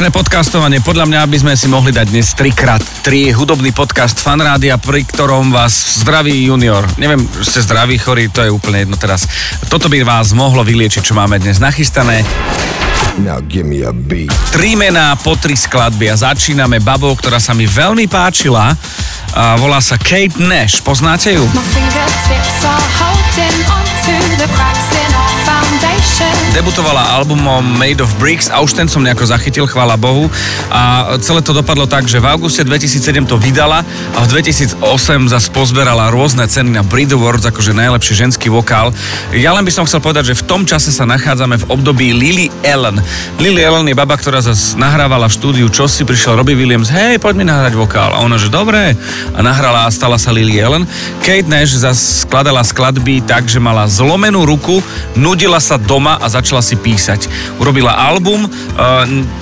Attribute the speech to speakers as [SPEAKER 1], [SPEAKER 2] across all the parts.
[SPEAKER 1] Pekné podcastovanie. Podľa mňa by sme si mohli dať dnes 3x3 hudobný podcast Fanrádia, pri ktorom vás zdraví junior. Neviem, ste zdraví, chorí, to je úplne jedno teraz. Toto by vás mohlo vyliečiť, čo máme dnes nachystané. Now give me a beat. Tri mená po tri skladby a začíname babou, ktorá sa mi veľmi páčila. A volá sa Kate Nash. Poznáte ju? My Debutovala albumom Made of Bricks a už ten som nejako zachytil, chvála Bohu. A celé to dopadlo tak, že v auguste 2007 to vydala a v 2008 zase pozberala rôzne ceny na Brit Awards, akože najlepší ženský vokál. Ja len by som chcel povedať, že v tom čase sa nachádzame v období Lily Allen. Lily Allen je baba, ktorá zase nahrávala v štúdiu čosi, prišiel Robbie Williams, hej, poď mi nahrať vokál. A ona, že dobre, a nahrala a stala sa Lily Allen. Kate Nash zase skladala skladby tak, že mala zlomenú ruku, nudila sa doma a začala si písať. Urobila album, uh,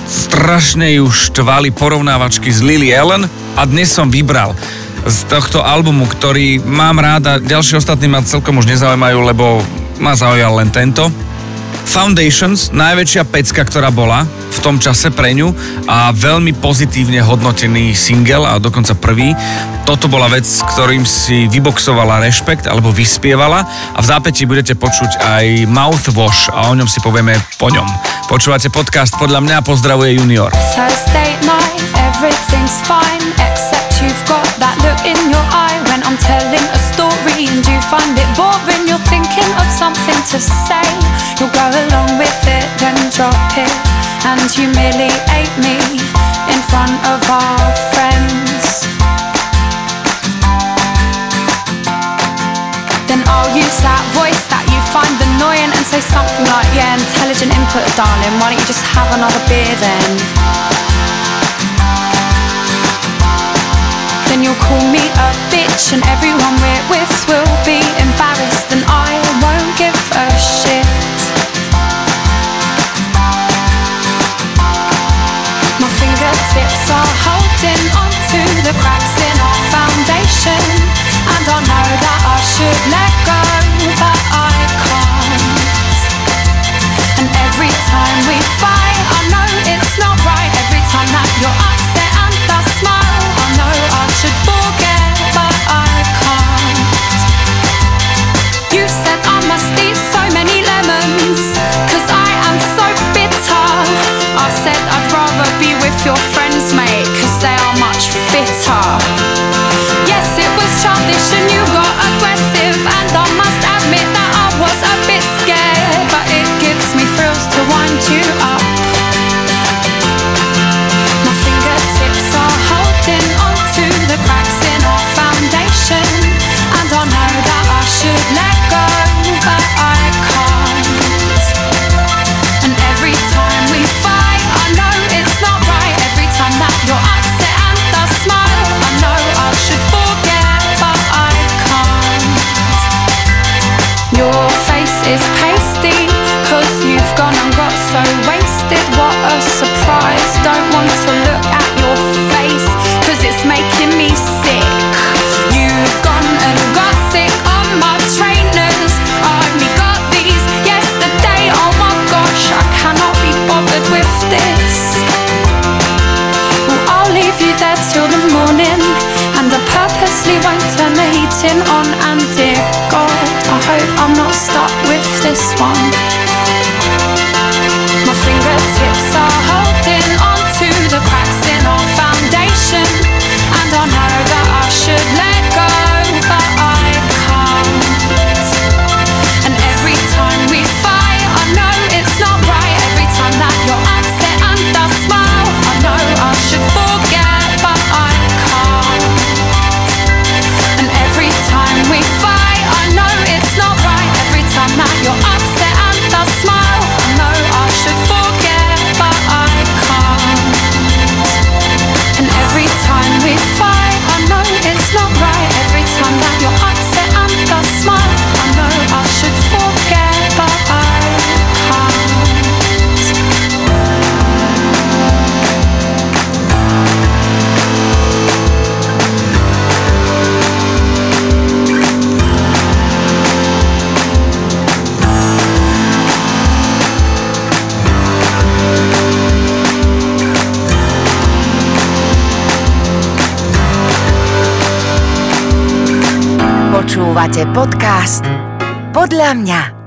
[SPEAKER 1] strašne ju štvali porovnávačky s Lily Allen a dnes som vybral z tohto albumu, ktorý mám rád a ďalší ostatní ma celkom už nezaujímajú, lebo ma zaujal len tento. Foundations, najväčšia pecka, ktorá bola v tom čase pre ňu a veľmi pozitívne hodnotený single a dokonca prvý. Toto bola vec, ktorým si vyboxovala rešpekt alebo vyspievala a v zápäti budete počuť aj Mouthwash a o ňom si povieme po ňom. Počúvate podcast Podľa mňa pozdravuje Junior. Thursday night, everything's fine thinking of something to say. You'll go along with it, then drop it and humiliate me in front of our friends. Then I'll use that voice that you find annoying and say something like, Yeah, intelligent input, darling. Why don't you just have another beer then? Then you'll call me bitch, and everyone we're with will be embarrassed, and I won't give a shit. My fingertips are holding onto the cracks in our foundation. And I know that I should let go, but I can't. And every time we fight, you there till the morning, and I purposely won't turn the heating on. And dear God, I hope I'm not stuck with this one. My fingertips are holding Počúvate podcast Podľa mňa.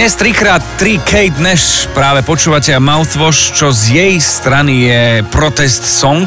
[SPEAKER 2] Dnes 3x3 Kate Nash práve počúvate a Mouthwash, čo z jej strany je protest song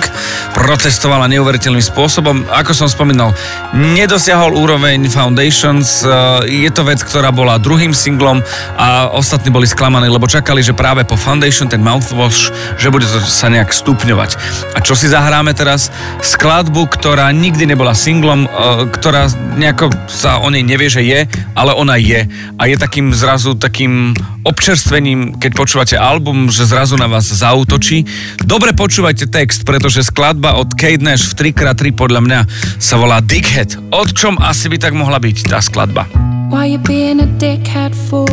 [SPEAKER 2] protestovala neuveriteľným spôsobom. Ako som spomínal, nedosiahol úroveň Foundations, eh, je to vec, ktorá bola druhým singlom a ostatní boli sklamaní, lebo čakali, že práve po Foundation, ten mouthwash, že bude to sa nejak stupňovať. A čo si zahráme teraz? Skladbu, ktorá nikdy nebola singlom, eh, ktorá nejako sa o nej nevie, že je, ale ona je. A je takým zrazu takým občerstvením, keď počúvate album, že zrazu na vás zautočí. Dobre počúvajte text, pretože skladba od Kate Nash v 3x3 podľa mňa sa volá Dickhead. Od čom asi by tak mohla byť tá skladba?
[SPEAKER 1] Why you being a dickhead for?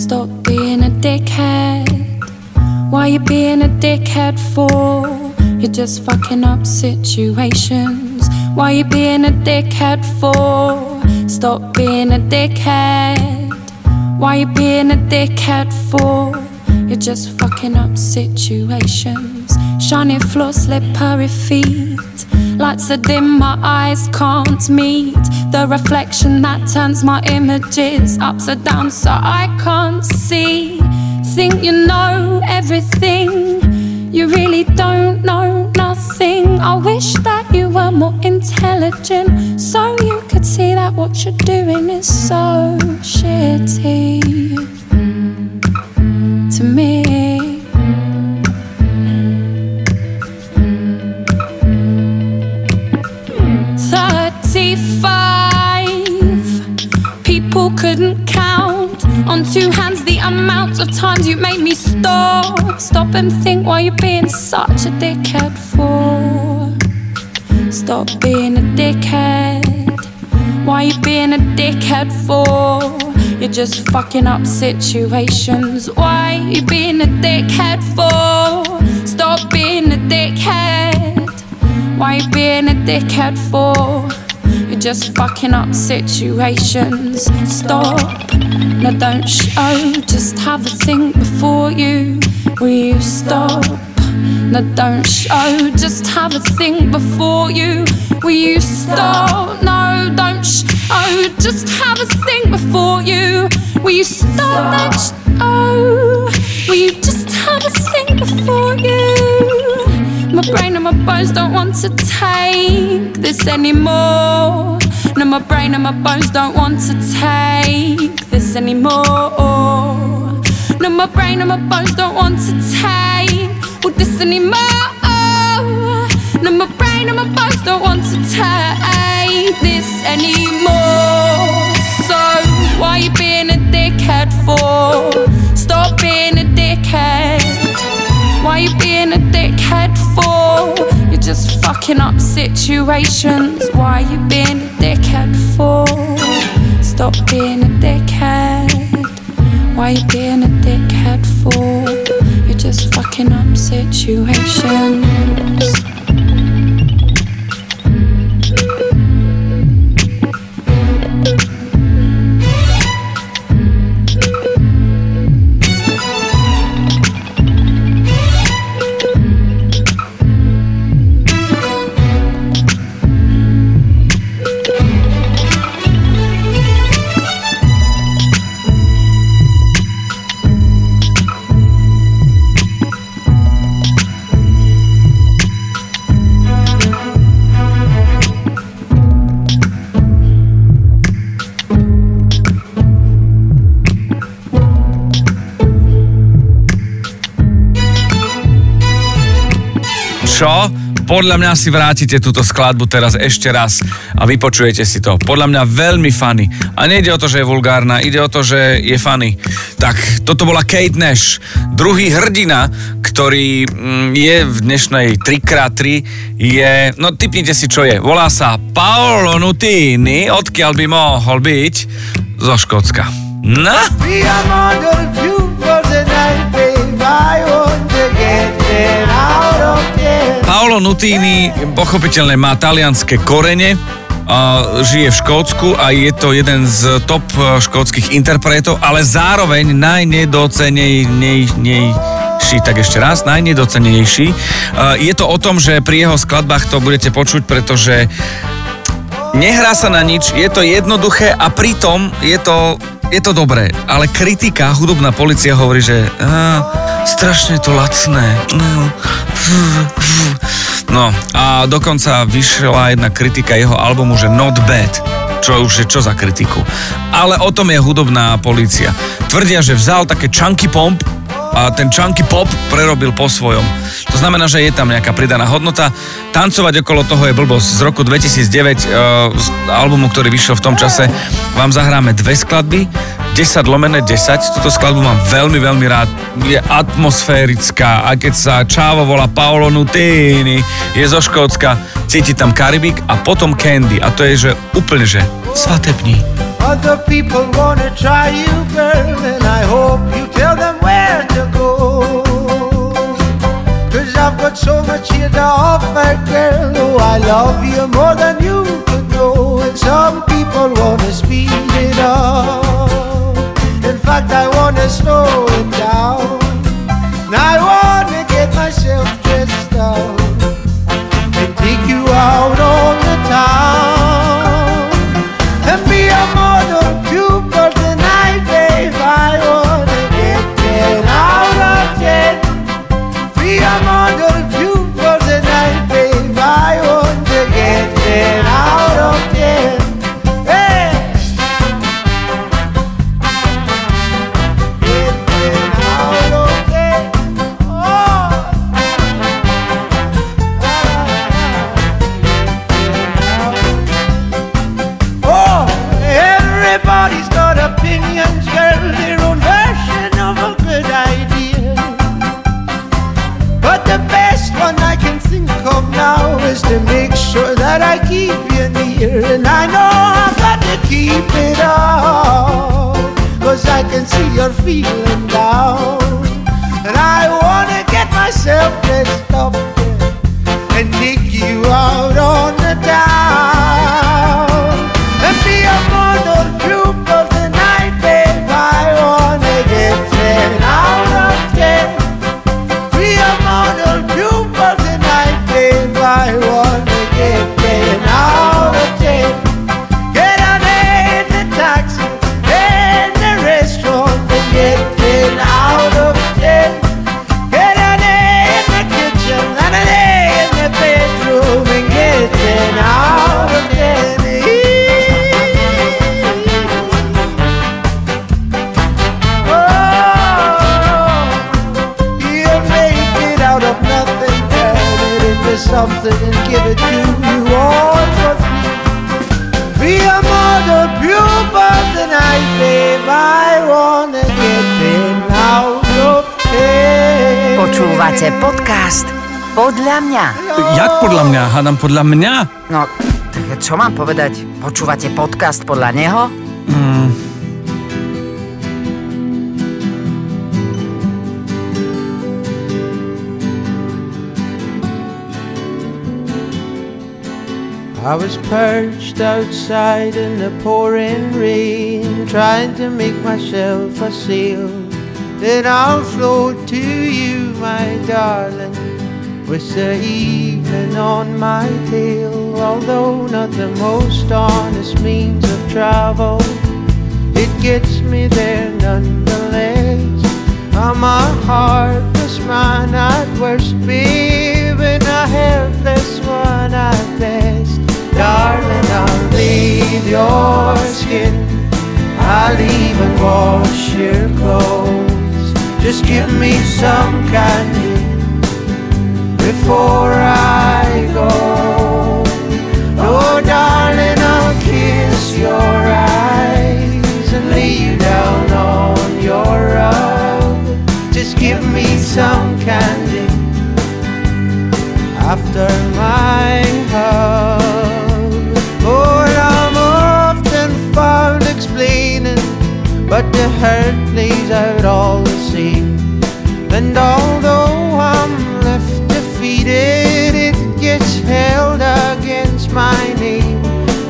[SPEAKER 1] Stop being a dickhead. Why you being a dickhead for? You're just fucking up situations. Why you being a dickhead for? Stop being a dickhead. Why you being a dickhead for? You're just fucking up situations. Shiny floor, slippery feet. Lights are dim, my eyes can't meet. The reflection that turns my images upside down so I can't see. Think you know everything. You really don't know nothing. I wish that you were more intelligent so you could see that what you're doing is so shitty two hands the amount of times you made me stop, stop and think why you're being such a dickhead for. Stop being a dickhead. Why you being a dickhead for? You're just fucking up situations. Why you being a dickhead for? Stop being a dickhead. Why you being a dickhead for? Just fucking up situations. Stop. No, don't show. Oh, oh, just have a think before you. Will you stop? No, don't show. Oh, just have a think before you. Will you stop? No, don't show. Just have a think before you. Will you stop? Don't show. Will you just have a think before you? Brain and my bones don't want to take this anymore. No, my brain and my bones don't want to take this anymore. No, my brain and my bones don't want to take all this anymore. No, my brain and my bones don't want to take this anymore. So, why you being a dickhead for? Stop being a dickhead. Why you being a dickhead for? You're just fucking up situations. Why you being a dickhead for? Stop being a dickhead. Why you being a dickhead for? You're just fucking up situations.
[SPEAKER 2] Čo? Podľa mňa si vrátite túto skladbu teraz ešte raz a vypočujete si to. Podľa mňa veľmi funny. A nejde o to, že je vulgárna, ide o to, že je funny. Tak, toto bola Kate Nash, druhý hrdina, ktorý mm, je v dnešnej 3x3, je, no typnite si, čo je. Volá sa Paolo Nutini, odkiaľ by mohol byť? Zo Škótska. No? Paolo Nutini pochopiteľne má talianské korene, žije v Škótsku a je to jeden z top eh, škótskych interpretov, ale zároveň najnedocenejší, tak ešte raz, najnedocenejší. Eh, Je to o tom, že pri jeho skladbách to budete počuť, pretože nehrá sa na nič, je to jednoduché a pritom je to, je to dobré. Ale kritika, hudobná policia hovorí, že á, strašne to lacné. No, a dokonca vyšla jedna kritika jeho albumu, že Not Bad čo už je čo za kritiku. Ale o tom je hudobná polícia. Tvrdia, že vzal také chunky pomp a ten chunky pop prerobil po svojom. To znamená, že je tam nejaká pridaná hodnota. Tancovať okolo toho je blbosť. Z roku 2009, uh, z albumu, ktorý vyšiel v tom čase, vám zahráme dve skladby. 10 lomené 10. Túto skladbu mám veľmi, veľmi rád. Je atmosférická a keď sa Čávo volá Paolo Nutini, je zo Škótska, cíti tam Karibik a potom Candy a to je, že úplne, že svatební.
[SPEAKER 3] Other people wanna try you, girl, and I hope you tell them I've got so much here to offer, girl. Oh, I love you more than you could know. And some people wanna speed it up. In fact, I wanna slow it down. And I keep it up. Cause I can see you're feeling down. And I wanna get myself dressed up and take you out something and give it to you all for free. Be a model pupil tonight, babe. I wanna get ten out of ten.
[SPEAKER 1] Počúvate podcast Podľa mňa.
[SPEAKER 2] Jak podľa mňa? Hádam podľa mňa?
[SPEAKER 1] No, tak čo mám povedať? Počúvate podcast podľa neho?
[SPEAKER 3] I was perched outside in the pouring rain, trying to make myself a sail. Then I'll float to you, my darling, with the evening on my tail. Although not the most honest means of travel, it gets me there nonetheless. Uh, I'm a heartless man at worst, babe, and a helpless one at best. Darling, I'll bathe your skin. I'll even wash your clothes. Just give me some candy before I go. Oh, darling, I'll kiss your eyes and lay you down on your rug. Just give me some candy after my hug. But the hurt plays out all the same. And although I'm left defeated, it gets held against my name.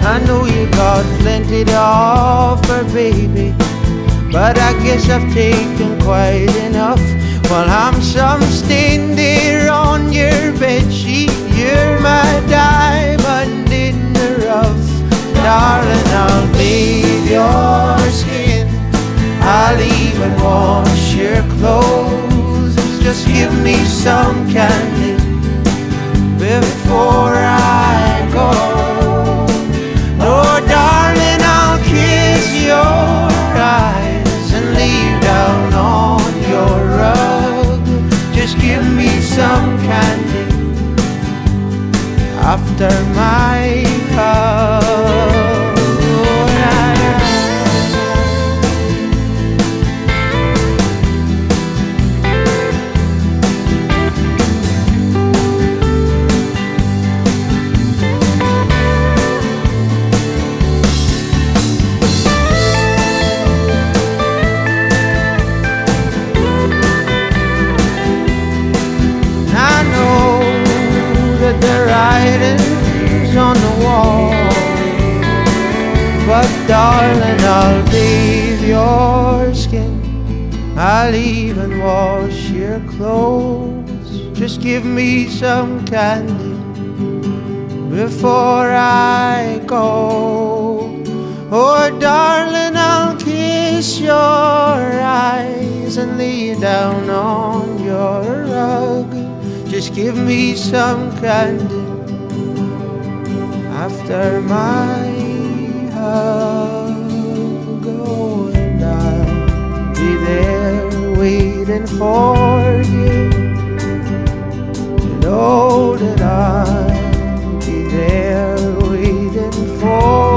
[SPEAKER 3] I know you got plenty to offer, baby. But I guess I've taken quite enough. While I'm some stain there on your bedsheet, you're my diamond in the rough. Darling, I'll bathe your skin. I'll even wash your clothes. Just give me some candy before I go. Oh, darling, I'll kiss your eyes and lay you down on your rug. Just give me some candy after my I'll even wash your clothes. Just give me some candy before I go. Oh, darling, I'll kiss your eyes and lay down on your rug. Just give me some candy after my hug. Waiting for you. You know that I'll be there waiting for you.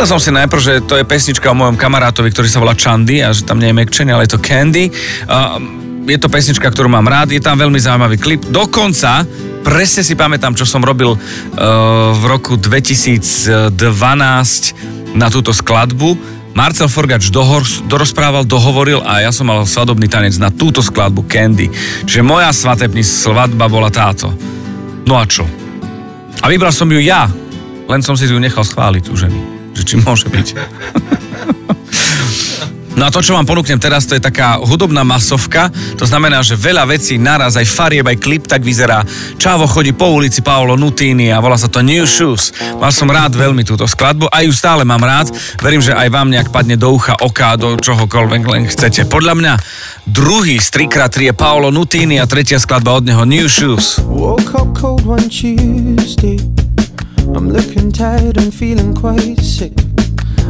[SPEAKER 2] Myslel som si najprv, že to je pesnička o mojom kamarátovi, ktorý sa volá Chandy a že tam nie je Mekčenie, ale je to Candy. Uh, je to pesnička, ktorú mám rád, je tam veľmi zaujímavý klip. Dokonca, presne si pamätám, čo som robil uh, v roku 2012 na túto skladbu. Marcel Forgač dohor, dorozprával, dohovoril a ja som mal svadobný tanec na túto skladbu Candy. Čiže moja svatební svadba bola táto. No a čo? A vybral som ju ja, len som si ju nechal schváliť u ženy, že či môže byť. No a to, čo vám ponúknem teraz, to je taká hudobná masovka. To znamená, že veľa vecí naraz, aj farieb, aj klip tak vyzerá. Čávo chodí po ulici Paolo Nutini a volá sa to New Shoes. Mal som rád veľmi túto skladbu a ju stále mám rád. Verím, že aj vám nejak padne do ucha, oka, do čohokoľvek len chcete. Podľa mňa druhý z 3x3 je Paolo Nutini a tretia skladba od neho New Shoes.
[SPEAKER 3] Woke up cold one. I'm looking tired and feeling quite sick.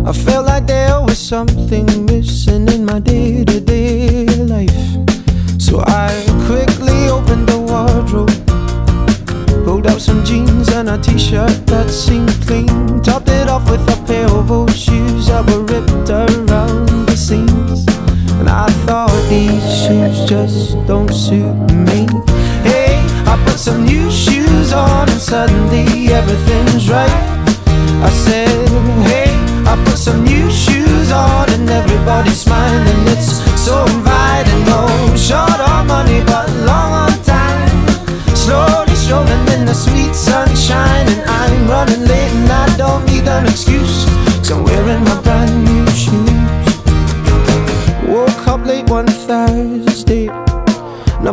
[SPEAKER 3] I felt like there was something missing in my day to day life. So I quickly opened the wardrobe, pulled out some jeans and a t shirt that seemed clean, topped it off with a pair of old shoes that were ripped around the seams. And I thought these shoes just don't suit me. I put some new shoes on and suddenly everything's right. I said, hey, I put some new shoes on and everybody's smiling. It's so inviting.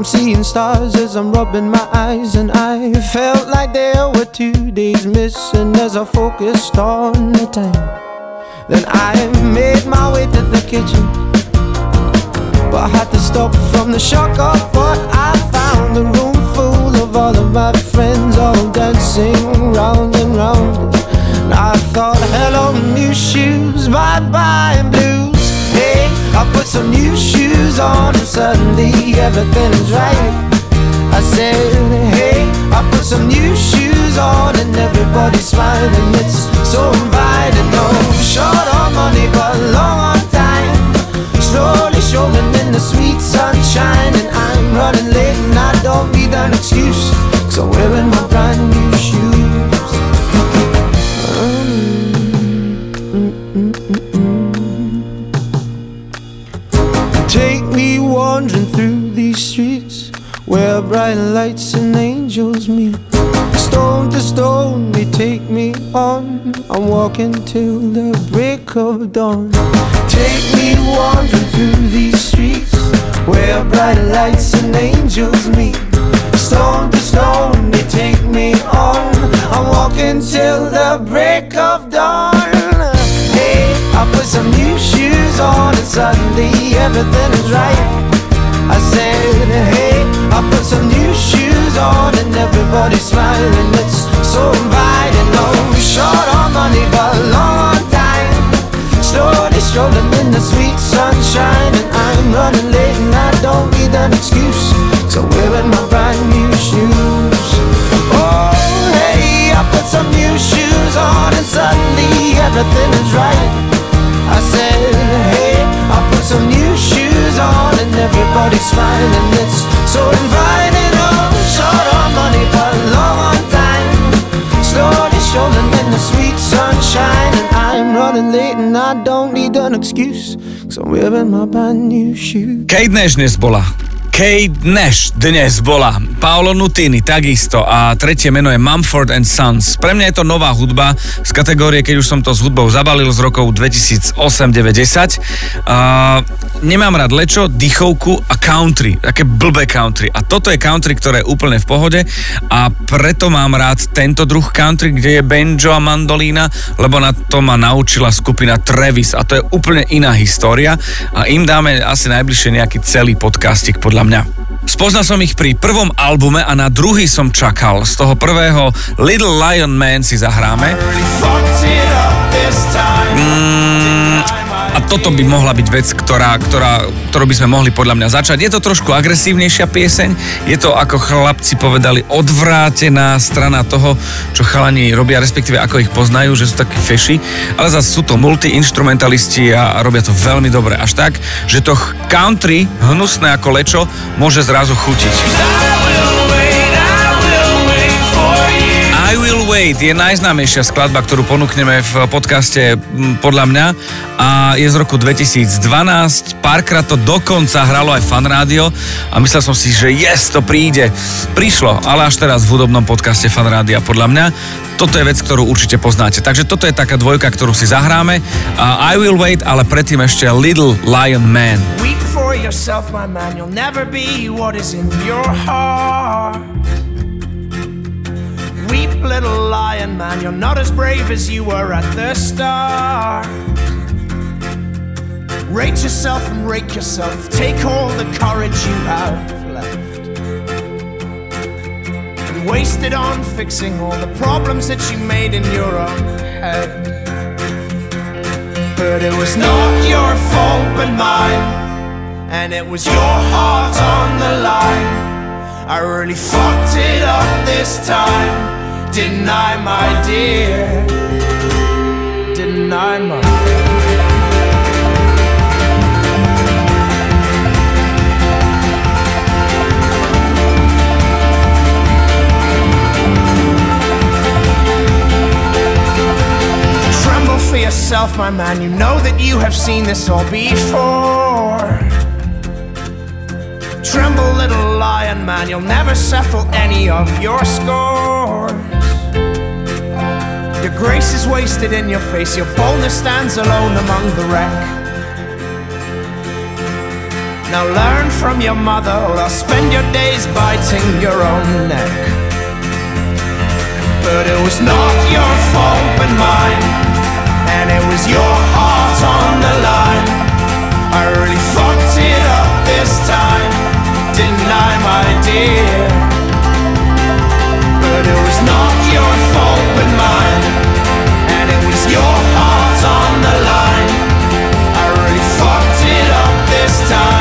[SPEAKER 3] Seeing stars as I'm rubbing my eyes And I felt like there were two days missing As I focused on the time. Then I made my way to the kitchen But I had to stop from the shock of what I found. The room full of all of my friends All dancing round and round. And I thought, hello new shoes, bye bye blues I put some new shoes on and suddenly everything's right. I said, hey, I put some new shoes on and everybody's smiling. It's so inviting. No short on money, but long on time. Slowly strolling in the sweet sunshine, and I'm running late and I don't need an excuse. Cause I'm wearing my brand new shoes. Take me wandering through these streets where bright lights and angels meet. Stone to stone, they take me on. I'm walking till the break of dawn. Take me wandering through these streets where bright lights and angels meet. Stone to stone, they take me on. I'm walking till the break of dawn. Hey, I put some new on and suddenly everything is right. I said, hey, I put some new shoes on and everybody's smiling. It's so inviting. Oh, no short on money, but long on time. Slowly strolling in the sweet sunshine, and I'm running late and I don't need an excuse. So wearing my brand new shoes. Oh, hey, I put some new shoes on and suddenly everything is right. I said, hey, I put some new shoes on and everybody's smiling. It's so inviting. Oh, short on money, but long on time. Slowly strolling in the sweet sunshine, and I'm running late and I don't need an excuse. So I'm wearing my brand new shoes.
[SPEAKER 2] Kate Nash bola. Kate Nash dnes bola. Paolo Nutini takisto a tretie meno je Mumford and Sons. Pre mňa je to nová hudba z kategórie, keď už som to s hudbou zabalil z rokov 2008-2010. Uh, nemám rád lečo, dychovku a country, také blbé country. A toto je country, ktoré je úplne v pohode a preto mám rád tento druh country, kde je banjo a mandolína, lebo na to ma naučila skupina Travis a to je úplne iná história a im dáme asi najbližšie nejaký celý podcastik podľa mňa. Spoznal som ich pri prvom albume a na druhý som čakal. Z toho prvého Little Lion Man si zahráme. Mm, a toto by mohla byť vec, ktorá, ktorá, ktorú by sme mohli podľa mňa začať. Je to trošku agresívnejšia pieseň, je to, ako chlapci povedali, odvrátená strana toho, čo chalani robia, respektíve ako ich poznajú, že sú takí feši, ale zase sú to multi-instrumentalisti a, a robia to veľmi dobre. Až tak, že to country, hnusné ako lečo, môže zrazu chutiť. Wait je najznámejšia skladba, ktorú ponúkneme v podcaste podľa mňa a je z roku 2012. Párkrát to dokonca hralo aj fan rádio a myslel som si, že yes, to príde. Prišlo, ale až teraz v hudobnom podcaste fan rádia podľa mňa. Toto je vec, ktorú určite poznáte. Takže toto je taká dvojka, ktorú si zahráme. A I Will Wait, ale predtým ešte Little Lion Man.
[SPEAKER 4] Weep for yourself, my man. You'll never be what is in your heart. Weep, little lion man. You're not as brave as you were at the start. Rate yourself and rake yourself. Take all the courage you have left. And waste it on fixing all the problems that you made in your own head. But it was not your fault but mine. And it was your heart on the line. I really fucked it up this time. Didn't my dear? I, my Tremble for yourself, my man. You know that you have seen this all before. Tremble, little lion man, you'll never settle any of your scores. Your grace is wasted in your face, your boldness stands alone among the wreck. Now learn from your mother, or I'll spend your days biting your own neck. But it was not your fault but mine, and it was your heart on the line. I really fucked it up this time, didn't I, my dear? But it was not your fault and it was your heart on the line. I really fucked it up this time,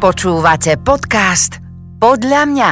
[SPEAKER 1] Počúvate podcast Podľa mňa.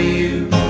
[SPEAKER 4] you.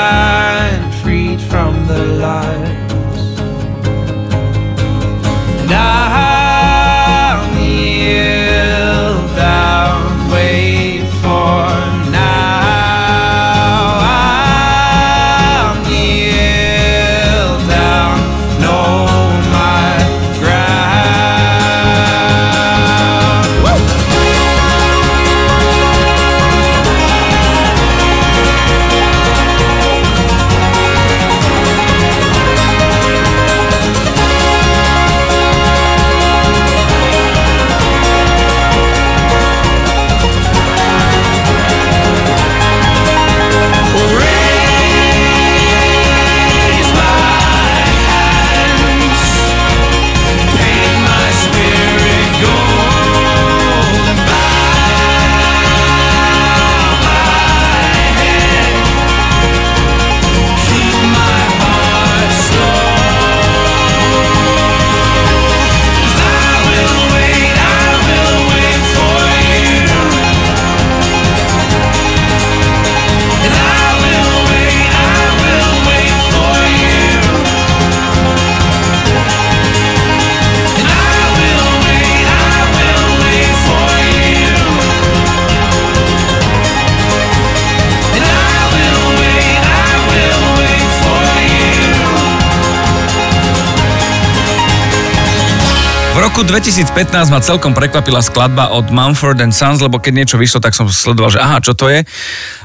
[SPEAKER 2] roku 2015 ma celkom prekvapila skladba od Mumford and Sons, lebo keď niečo vyšlo, tak som sledoval, že aha, čo to je.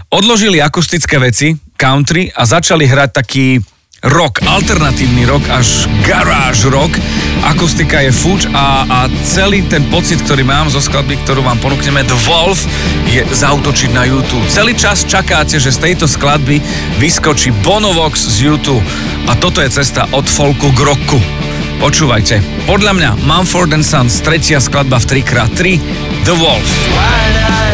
[SPEAKER 2] Odložili akustické veci, country a začali hrať taký rock, alternatívny rock až garage rock. Akustika je fuč a, a celý ten pocit, ktorý mám zo skladby, ktorú vám ponúkneme, The Wolf, je zautočiť na YouTube. Celý čas čakáte, že z tejto skladby vyskočí Bonovox z YouTube. A toto je cesta od folku k rocku. Počúvajte, podľa mňa Mumford Sons, tretia skladba v 3x3, The Wolf.
[SPEAKER 4] wide-eyed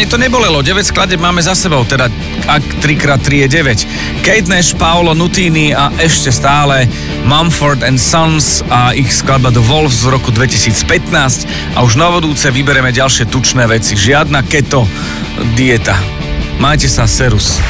[SPEAKER 2] Ani to nebolelo, 9 skladeb máme za sebou, teda ak 3x3 je 9. Kate Nash, Paolo Nutini a ešte stále Mumford and Sons a ich skladba The Wolves z roku 2015 a už novodúce vybereme ďalšie tučné veci. Žiadna keto dieta. Majte sa, serus.